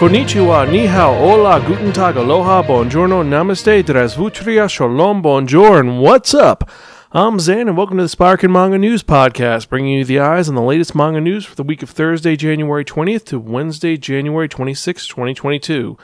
Konnichiwa, ni hao, hola, guten tag, aloha, buongiorno, namaste, drasvutria, shalom, bonjour, and what's up? I'm Zan, and welcome to the Sparkin Manga News Podcast, bringing you the eyes on the latest manga news for the week of Thursday, January 20th to Wednesday, January 26th, 2022.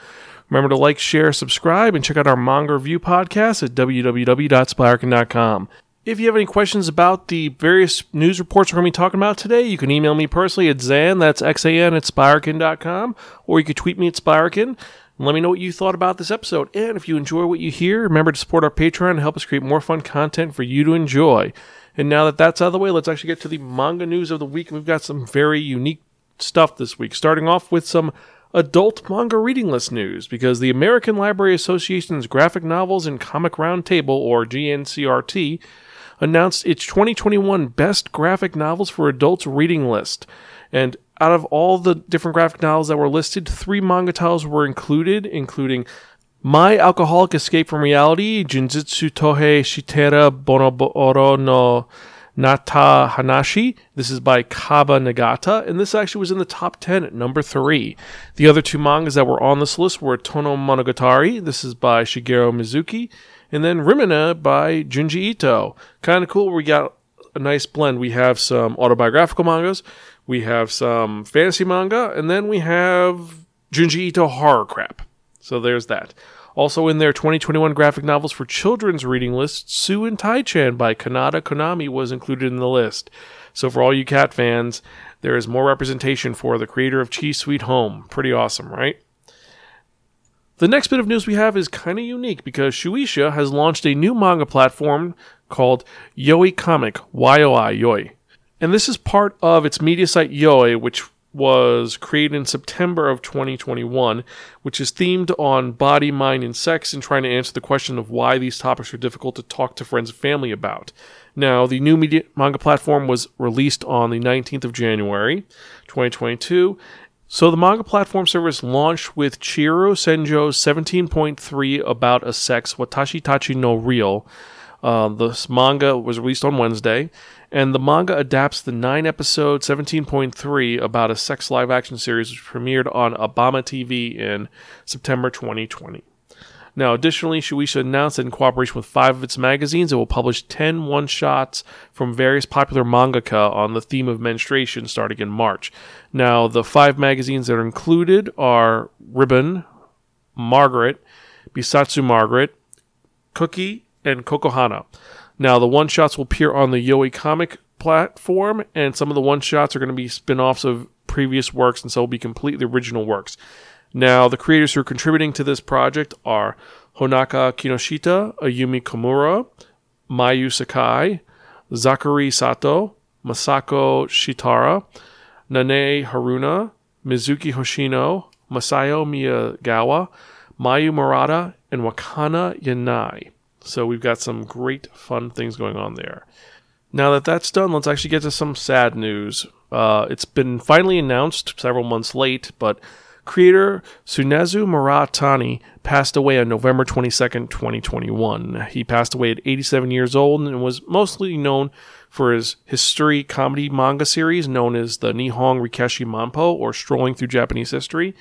Remember to like, share, subscribe, and check out our manga review podcast at www.splarkin.com. If you have any questions about the various news reports we're going to be talking about today, you can email me personally at Zan, that's X-A-N, at Spirakin.com, or you could tweet me at Spirakin. And let me know what you thought about this episode. And if you enjoy what you hear, remember to support our Patreon and help us create more fun content for you to enjoy. And now that that's out of the way, let's actually get to the manga news of the week. We've got some very unique stuff this week, starting off with some adult manga reading list news because the American Library Association's Graphic Novels and Comic Roundtable, or GNCRT, announced its 2021 Best Graphic Novels for Adults reading list. And out of all the different graphic novels that were listed, three manga titles were included, including My Alcoholic Escape from Reality, Jinzutsu Tohei Shitera Bonoboro no Nata Hanashi. This is by Kabi Nagata, and this actually was in the top 10 at number 3. The other two mangas that were on this list were Tono Monogatari. This is by Shigeru Mizuki, and then Remina by Junji Ito. Kind of cool. We got a nice blend. We have some autobiographical mangas, we have some fantasy manga, and then we have Junji Ito horror crap. So there's that. Also in their 2021 graphic novels for children's reading list, Sue and Tai-chan by Kanata Konami was included in the list. So for all you cat fans, there is more representation for the creator of Chi Sweet Home. Pretty awesome, right? The next bit of news we have is kind of unique because Shueisha has launched a new manga platform called Yoi Comic, Y-O-I, Yoi. And this is part of its media site Yoi, which was created in September of 2021, which is themed on body, mind, and sex and trying to answer the question of why these topics are difficult to talk to friends and family about. Now, the new media manga platform was released on the 19th of January, 2022. So the manga platform service launched with Chihiro Senjo's 17.3 about a sex Watashi Tachi no Real. Uh, this manga was released on Wednesday and the manga adapts the 9 episode 17.3 about a sex live action series which premiered on Abema TV in September 2020. Now, additionally, Shueisha announced that in cooperation with five of its magazines, it will publish 10 one shots from various popular mangaka on the theme of menstruation starting in March. Now, the five magazines that are included are Ribbon, Margaret, Bessatsu Margaret, Cookie, and Cocohana. Now, the one shots will appear on the Yoi comic platform, and some of the one shots are going to be spin offs of previous works, and so will be completely original works. Now, the creators who are contributing to this project are Honaka Kinoshita, Ayumi Komura, Mayu Sakai, Zachary Sato, Masako Shitara, Nane Haruna, Mizuki Hoshino, Masayo Miyagawa, Mayu Murata, and Wakana Yanai. So we've got some great fun things going on there. Now that that's done, let's actually get to some sad news. Uh, it's been finally announced several months late, but creator Tsunezu Muratani passed away on November 22nd, 2021. He passed away at 87 years old and was mostly known for his history comedy manga series known as the Nihon Rikeshi Manpo or Strolling Through Japanese History.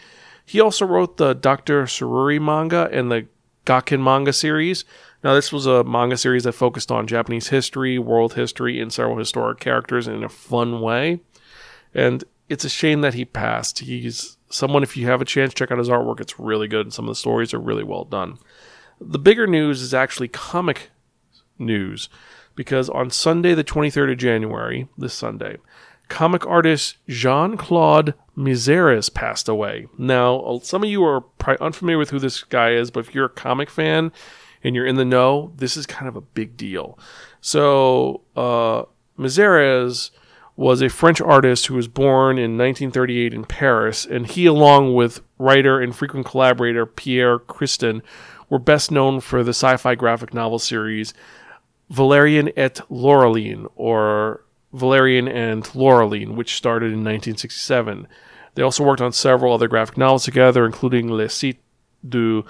He also wrote the Dr. Sururi manga and the Gakken manga series, now, this was a manga series that focused on Japanese history, world history, and several historic characters in a fun way. And it's a shame that he passed. He's someone, if you have a chance, check out his artwork. It's really good, and some of the stories are really well done. The bigger news is actually comic news, because on Sunday, the 23rd of January, this Sunday, comic artist Jean Claude Mézières passed away. Now, some of you are probably unfamiliar with who this guy is, but if you're a comic fan, and you're in the know, this is kind of a big deal. So, uh, was a French artist who was born in 1938 in Paris, and he, along with writer and frequent collaborator Pierre Christin, were best known for the sci fi graphic novel series Valerian et Laureline, or Valerian and Laureline, which started in 1967. They also worked on several other graphic novels together, including Le Site du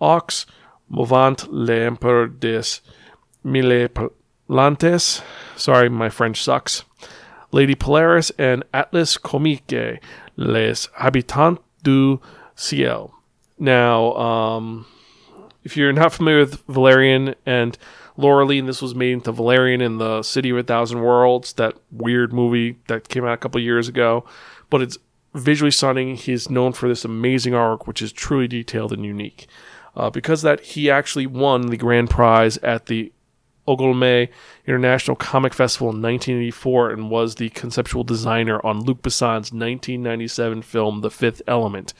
Aux, Movant l'Empereur des Mille Plantes. Sorry, my French sucks. Lady Polaris and Atlas Comique, Les Habitants du Ciel. Now, um, if you're not familiar with Valerian and Laureline, this was made into Valerian in the City of a Thousand Worlds, that weird movie that came out a couple years ago. But it's visually stunning. He's known for this amazing artwork, which is truly detailed and unique. Uh, because that he actually won the grand prize at the Angoulême International Comic Festival in 1984 and was the conceptual designer on Luc Besson's 1997 film The Fifth Element.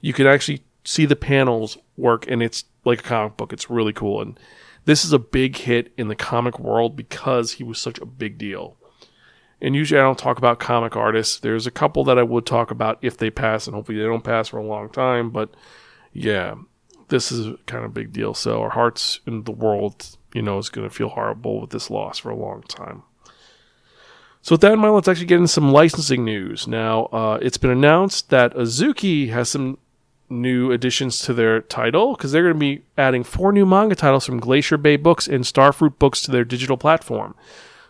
You can actually see the panels work, and it's like a comic book. It's really cool. And this is a big hit in the comic world because he was such a big deal. And usually I don't talk about comic artists. There's a couple that I would talk about if they pass, and hopefully they don't pass for a long time. But yeah, this is kind of a big deal. So our hearts in the world you know, is going to feel horrible with this loss for a long time. So with that in mind, let's actually get into some licensing news. Now, uh, it's been announced that Azuki has some new additions to their title because they're going to be adding four new manga titles from Glacier Bay Books and Starfruit Books to their digital platform.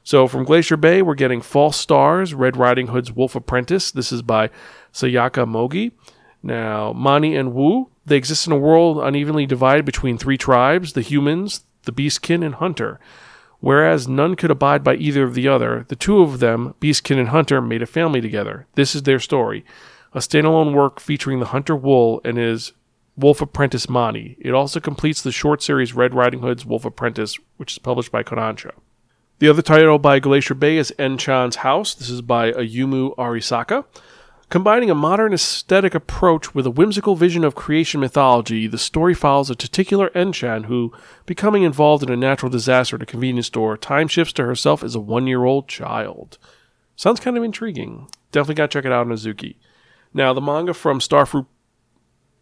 So from Glacier Bay, we're getting False Stars, Red Riding Hood's Wolf Apprentice. This is by Sayaka Mogi. Now, Mani and Wu, they exist in a world unevenly divided between three tribes the humans, the Beastkin and Hunter. Whereas none could abide by either of the other, the two of them, Beastkin and Hunter, made a family together. This is their story. A standalone work featuring the Hunter Wool and his Wolf Apprentice Mani. It also completes the short series Red Riding Hood's Wolf Apprentice, which is published by Kodansha. The other title by Glacier Bay is Enchan's House. This is by Ayumu Arisaka. Combining a modern aesthetic approach with a whimsical vision of creation mythology, the story follows a titular Enchan who, becoming involved in a natural disaster at a convenience store, time shifts to herself as a one year old child. Sounds kind of intriguing. Definitely got to check it out on Azuki. Now, the manga from Starfruit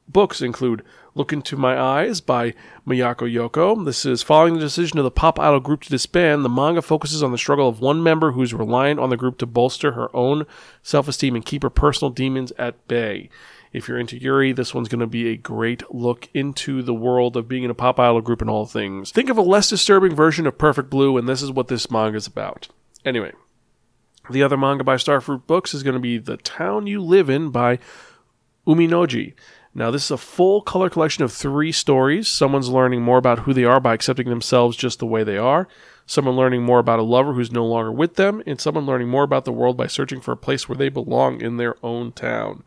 Books include Look Into My Eyes by Miyako Yoko. This is following the decision of the pop idol group to disband. The manga focuses on the struggle of one member who's reliant on the group to bolster her own self esteem and keep her personal demons at bay. If you're into Yuri, this one's going to be a great look into the world of being in a pop idol group and all things. Think of a less disturbing version of Perfect Blue, and this is what this manga is about. Anyway, the other manga by Starfruit Books is going to be The Town You Live In by Uminoji. Now, this is a full color collection of three stories. Someone's learning more about who they are by accepting themselves just the way they are. Someone learning more about a lover who's no longer with them. And someone learning more about the world by searching for a place where they belong in their own town.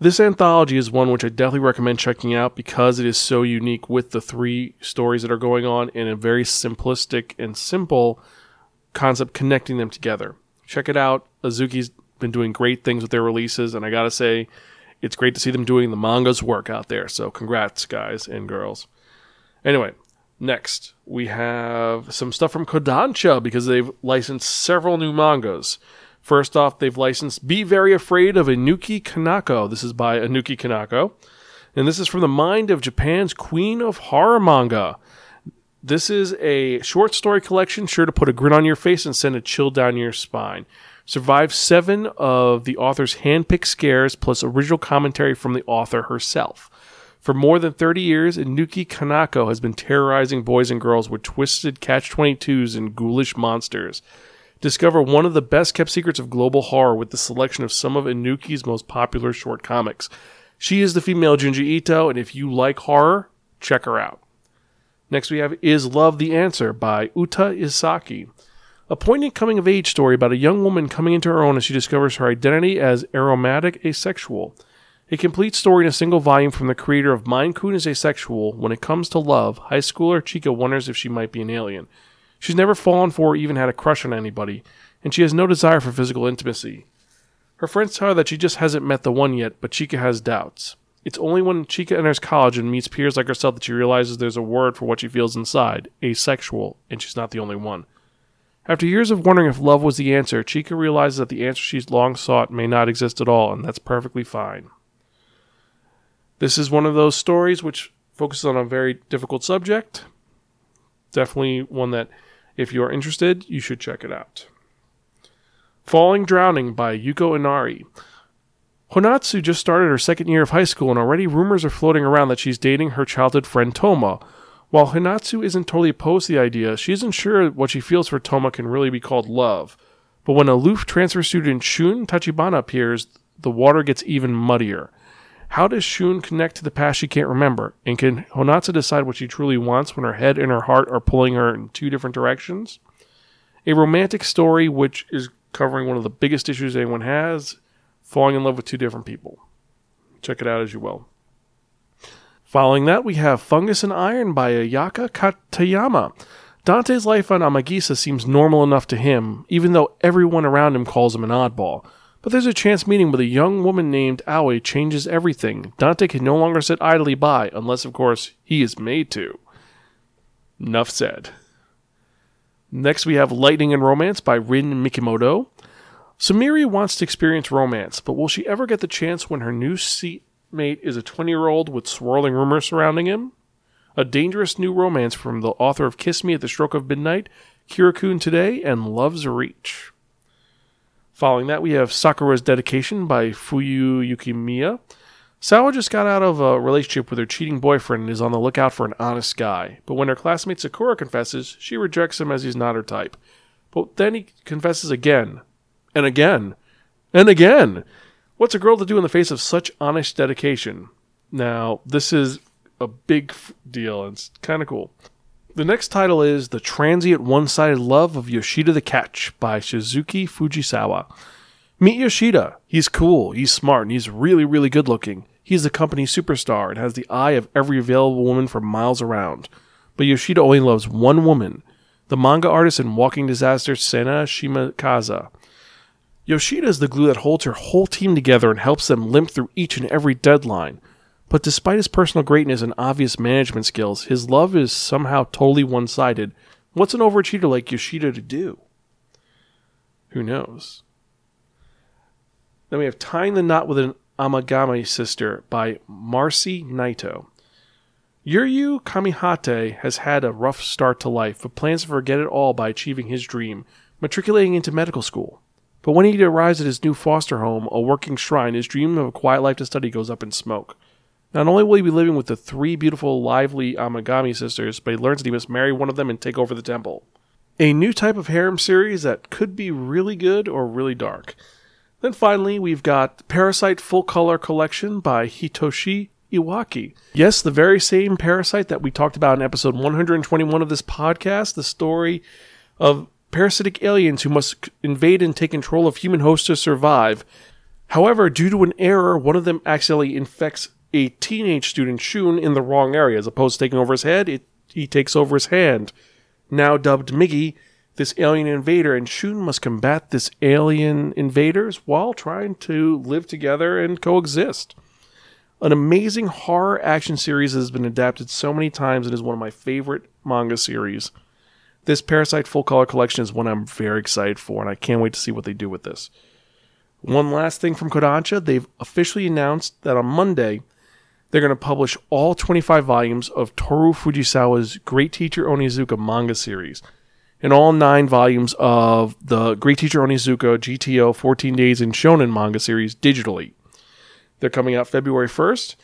This anthology is one which I definitely recommend checking out because it is so unique with the three stories that are going on in a very simplistic and simple concept connecting them together. Check it out. Azuki's been doing great things with their releases, and I gotta say, it's great to see them doing the manga's work out there. So congrats, guys and girls. Anyway, next we have some stuff from Kodansha because they've licensed several new mangas. First off, they've licensed Be Very Afraid of Inuki Kanako. This is by Inuki Kanako. And this is from the mind of Japan's queen of horror manga. This is a short story collection sure to put a grin on your face and send a chill down your spine survived seven of the author's handpicked scares plus original commentary from the author herself. For more than 30 years, Inuki Kanako has been terrorizing boys and girls with twisted catch 22s and ghoulish monsters. Discover one of the best kept secrets of global horror with the selection of some of Inuki's most popular short comics. She is the female Junji Ito, and if you like horror, check her out. Next, we have Is Love the Answer by Uta Isaki. A poignant coming of age story about a young woman coming into her own as she discovers her identity as aromantic asexual. A complete story in a single volume from the creator of Mind Kun is Asexual. When it comes to love, high schooler Chika wonders if she might be an alien. She's never fallen for or even had a crush on anybody, and she has no desire for physical intimacy. Her friends tell her that she just hasn't met the one yet, but Chika has doubts. It's only when Chika enters college and meets peers like herself that she realizes there's a word for what she feels inside asexual, and she's not the only one. After years of wondering if love was the answer, Chika realizes that the answer she's long sought may not exist at all, and that's perfectly fine. This is one of those stories which focuses on a very difficult subject. Definitely one that, if you're interested, you should check it out. Falling Drowning by Yuko Inari. Honatsu just started her second year of high school, and already rumors are floating around that she's dating her childhood friend Toma, while Hinatsu isn't totally opposed to the idea, she isn't sure what she feels for Toma can really be called love. But when aloof transfer student Shun Tachibana appears, the water gets even muddier. How does Shun connect to the past she can't remember? And can Honatsu decide what she truly wants when her head and her heart are pulling her in two different directions? A romantic story which is covering one of the biggest issues anyone has falling in love with two different people. Check it out as you will. Following that, we have Fungus and Iron by Ayaka Katayama. Dante's life on Amagisa seems normal enough to him, even though everyone around him calls him an oddball. But there's a chance meeting with a young woman named Aoi changes everything. Dante can no longer sit idly by, unless, of course, he is made to. Enough said. Next, we have Lightning and Romance by Rin Mikimoto. Sumiri wants to experience romance, but will she ever get the chance when her new seatmate is a 20 year old with swirling rumors surrounding him? A dangerous new romance from the author of Kiss Me at the Stroke of Midnight, Kirakun Today, and Love's Reach. Following that, we have Sakura's Dedication by Fuyu Yukimiya. Sawa just got out of a relationship with her cheating boyfriend and is on the lookout for an honest guy. But when her classmate Sakura confesses, she rejects him as he's not her type. But then he confesses again, and again, and again. What's a girl to do in the face of such honest dedication? Now, this is a big f- deal and it's kind of cool. The next title is The Transient One Sided Love of Yoshida the Catch by Shizuki Fujisawa. Meet Yoshida. He's cool, he's smart, and he's really, really good looking. He's the company superstar and has the eye of every available woman for miles around. But Yoshida only loves one woman the manga artist and walking disaster Sena Shimakaza. Yoshida is the glue that holds her whole team together and helps them limp through each and every deadline. But despite his personal greatness and obvious management skills, his love is somehow totally one sided. What's an overachiever like Yoshida to do? Who knows? Then we have Tying the Knot with an Amagami Sister by Marcey Naito. Yuryu Kamihate has had a rough start to life, but plans to forget it all by achieving his dream, matriculating into medical school. But when he arrives at his new foster home, a working shrine, his dream of a quiet life to study goes up in smoke. Not only will he be living with the three beautiful, lively Amagami sisters, but he learns that he must marry one of them and take over the temple. A new type of harem series that could be really good or really dark. Then finally, we've got Parasyte Full Color Collection by Hitoshi Iwaaki. Yes, the very same Parasyte that we talked about in episode 121 of this podcast, the story of parasitic aliens who must invade and take control of human hosts to survive. However, due to an error, one of them accidentally infects a teenage student, Shun, in the wrong area. As opposed to taking over his head, it, he takes over his hand. Now dubbed Migi, this alien invader, and Shun must combat this alien invaders while trying to live together and coexist. An amazing horror action series that has been adapted so many times and is one of my favorite manga series. This Parasyte full color collection is one I'm very excited for, and I can't wait to see what they do with this. One last thing from Kodansha, they've officially announced that on Monday they're going to publish all 25 volumes of Toru Fujisawa's Great Teacher Onizuka manga series and all nine volumes of the Great Teacher Onizuka GTO 14 Days in Shonan manga series digitally. They're coming out February 1st,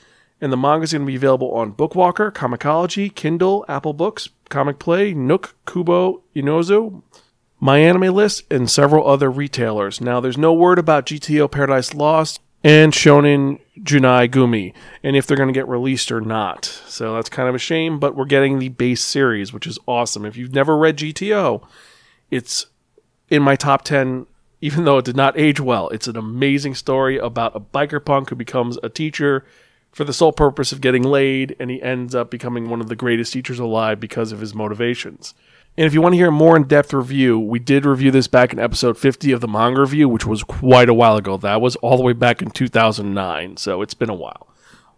and the manga is going to be available on Bookwalker, ComiXology, Kindle, Apple Books, Comic Play, Nook, Kobo, Inozo, My Anime List, and several other retailers. Now, there's no word about GTO Paradise Lost and Shonan Junai Gumi, and if they're going to get released or not. So that's kind of a shame, but we're getting the base series, which is awesome. If you've never read GTO, it's in my top 10, even though it did not age well. It's an amazing story about a biker punk who becomes a teacher for the sole purpose of getting laid, and he ends up becoming one of the greatest teachers alive because of his motivations. And if you want to hear a more in depth review, we did review this back in episode 50 of the manga review, which was quite a while ago. That was all the way back in 2009, so it's been a while.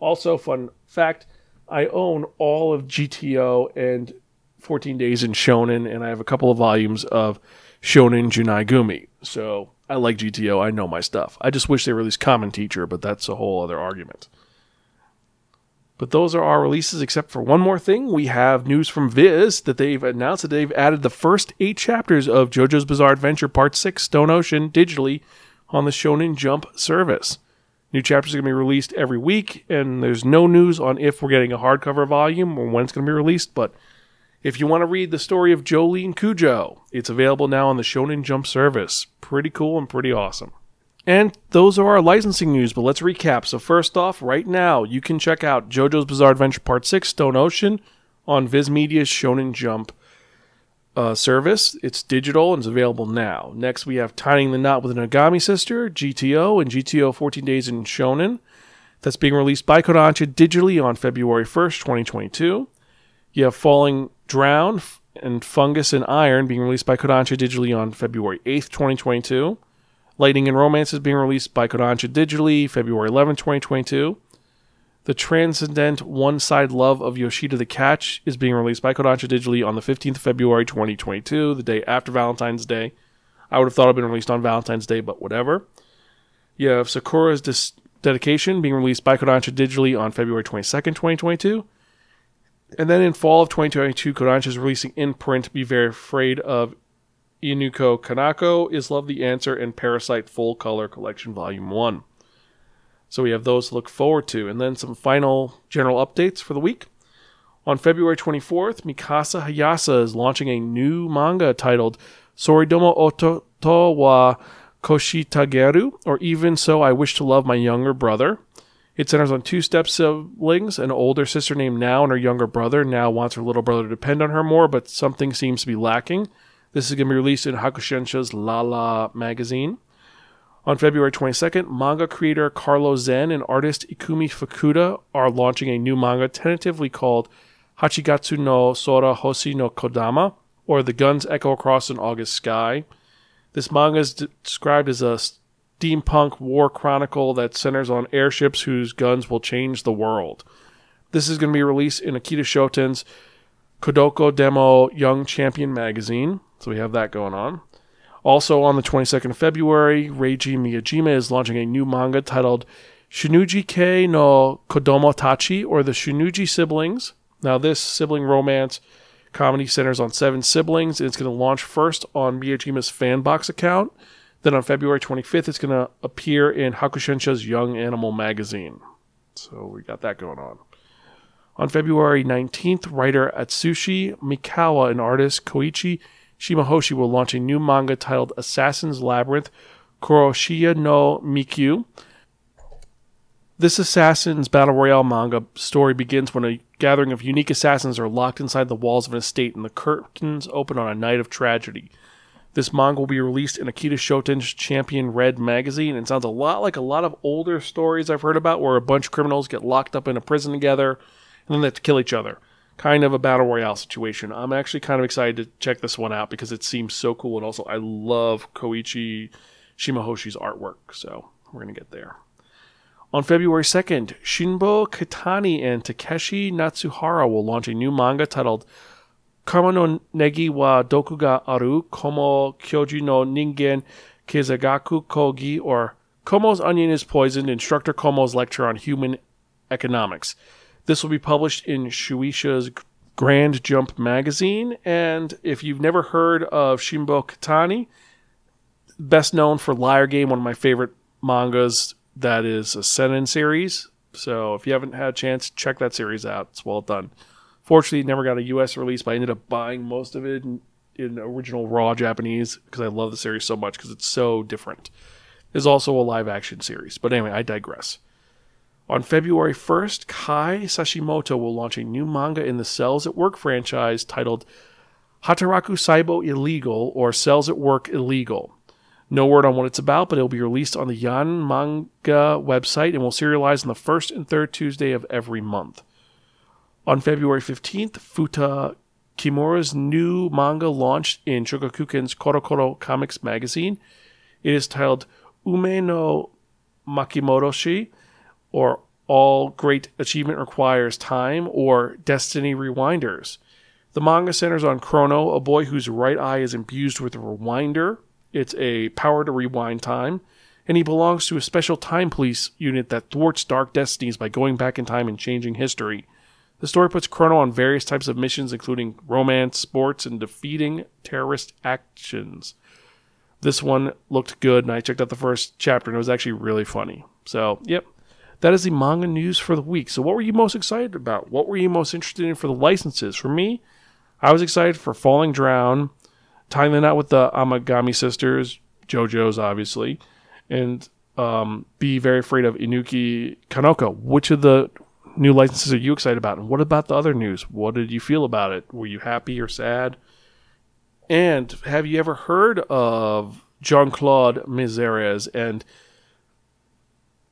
Also, fun fact I own all of GTO and 14 Days in Shonan, and I have a couple of volumes of Shonan Junai Gumi. So I like GTO, I know my stuff. I just wish they released Common Teacher, but that's a whole other argument. But those are our releases, except for one more thing. We have news from Viz that they've announced that they've added the first eight chapters of JoJo's Bizarre Adventure Part 6 Stone Ocean digitally on the Shonen Jump service. New chapters are going to be released every week, and there's no news on if we're getting a hardcover volume or when it's going to be released. But if you want to read the story of Jolyne Cujoh, it's available now on the Shonen Jump service. Pretty cool and pretty awesome. And those are our licensing news, but let's recap. So, first off, right now, you can check out JoJo's Bizarre Adventure Part 6 Stone Ocean on Viz Media's Shonen Jump uh, service. It's digital and it's available now. Next, we have Tying the Knot with an Amagami Sister, GTO, and GTO 14 Days in Shonan. That's being released by Kodansha digitally on February 1st, 2022. You have Falling Drown and Fungus and Iron being released by Kodansha digitally on February 8th, 2022. Lightning and Romance is being released by Kodansha digitally February 11, 2022. The Transcendent One Side Love of Yoshida the Catch is being released by Kodansha digitally on the 15th of February 2022, the day after Valentine's Day. I would have thought it had been released on Valentine's Day, but whatever. You have Sakura's Dis- Dedication being released by Kodansha digitally on February 22nd, 2022. And then in fall of 2022, Kodansha is releasing in print Be Very Afraid of Inuki Kanako is Love the Answer and Parasyte Full Color Collection Volume 1. So we have those to look forward to. And then some final general updates for the week. On February 24th, Mikasa Hayasa is launching a new manga titled Soridomo Ototo wa Koshitageru, or Even So I Wish to Love My Younger Brother. It centers on two step siblings. An older sister named Now and her younger brother. Now wants her little brother to depend on her more, but something seems to be lacking. This is going to be released in Hakusensha's Lala magazine. On February 22nd, manga creator Carlo Zen and artist Ikumi Fukuda are launching a new manga tentatively called Hachigatsu no Sora Hoshi no Kodama, or The Guns Echo Across an August Sky. This manga is described as a steampunk war chronicle that centers on airships whose guns will change the world. This is going to be released in Akita Shoten's Kodoko Demo Young Champion magazine. So we have that going on. Also on the 22nd of February, Reiji Miyajima is launching a new manga titled Shunuji Kei no Kodomo Tachi, or the Shinuji Siblings. Now, this sibling romance comedy centers on seven siblings, and it's going to launch first on Miyajima's Fanbox account. Then on February 25th, it's going to appear in Hakusensha's Young Animal magazine. So we got that going on. On February 19th, writer Atsushi Mikawa and artist Koichi Shimahoshi will launch a new manga titled Assassin's Labyrinth Kuroshiya no Mikyu. This Assassin's Battle Royale manga story begins when a gathering of unique assassins are locked inside the walls of an estate and the curtains open on a night of tragedy. This manga will be released in Akita Shoten's Champion Red magazine and sounds a lot like a lot of older stories I've heard about where a bunch of criminals get locked up in a prison together and then they have to kill each other kind of a battle royale situation. I'm actually kind of excited to check this one out because it seems so cool, and also I love Koichi Shimahoshi's artwork, so we're gonna get there. On February 2nd, Shinobu Kaitani and Takeshi Natsuhara will launch a new manga titled Karma no Negi wa Doku ga Aru Komo Kyoji no Ningen Kizagaku Kogi, or Komo's Onion is Poisoned, Instructor Komo's Lecture on Human Economics. This will be published in Shueisha's Grand Jump magazine. And if you've never heard of Shinobu Kaitani, best known for Liar Game, one of my favorite mangas that is a Seinen series. So if you haven't had a chance, check that series out. It's well done. Fortunately, never got a US release, but I ended up buying most of it in, in original raw Japanese because I love the series so much because it's so different. There's also a live action series. But anyway, I digress. On February 1st, Kai Sashimoto will launch a new manga in the Cells at Work franchise titled Hataraku Saibo Illegal or Cells at Work Illegal. No word on what it's about, but it'll be released on the Yan Manga website and will serialize on the first and third Tuesday of every month. On February 15th, Futa Kimura's new manga launched in Shogakukan's CoroCoro Comics magazine. It is titled Ume no Makimoroshi, or All Great Achievement Requires Time, or Destiny Rewinders. The manga centers on Chrono, a boy whose right eye is imbued with a rewinder. It's a power to rewind time, and he belongs to a special time police unit that thwarts dark destinies by going back in time and changing history. The story puts Chrono on various types of missions, including romance, sports, and defeating terrorist actions. This one looked good, and I checked out the first chapter, and it was actually really funny. So, yep, that is the manga news for the week. So, what were you most excited about? What were you most interested in for the licenses? For me, I was excited for Falling Drown, tying the knot with the Amagami sisters, JoJo's obviously, and um, be very afraid of Inuki Kanako. Which of the new licenses are you excited about? And what about the other news? What did you feel about it? Were you happy or sad? And have you ever heard of Jean Claude Mézières and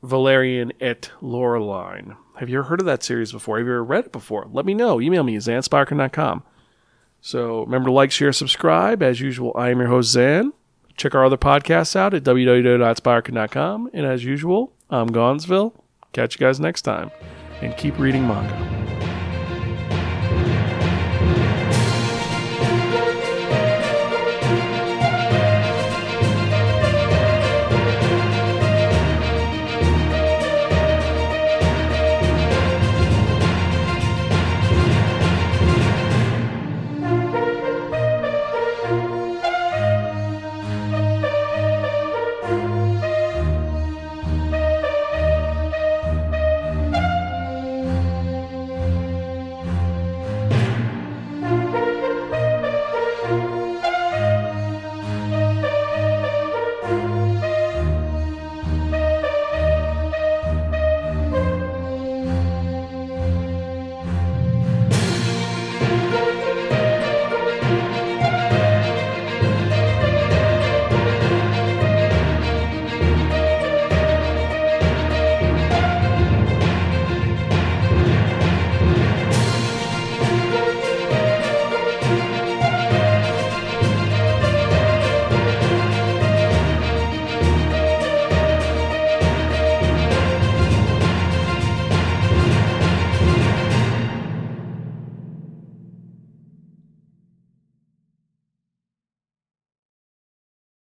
Valerian et Laureline? Have you ever heard of that series before? Have you ever read it before? Let me know. Email me, zansparkin.com. So remember to like, share, subscribe. As usual, I am your host, Zan. Check our other podcasts out at www.sparkin.com. And as usual, I'm Gonzville. Catch you guys next time. And keep reading manga.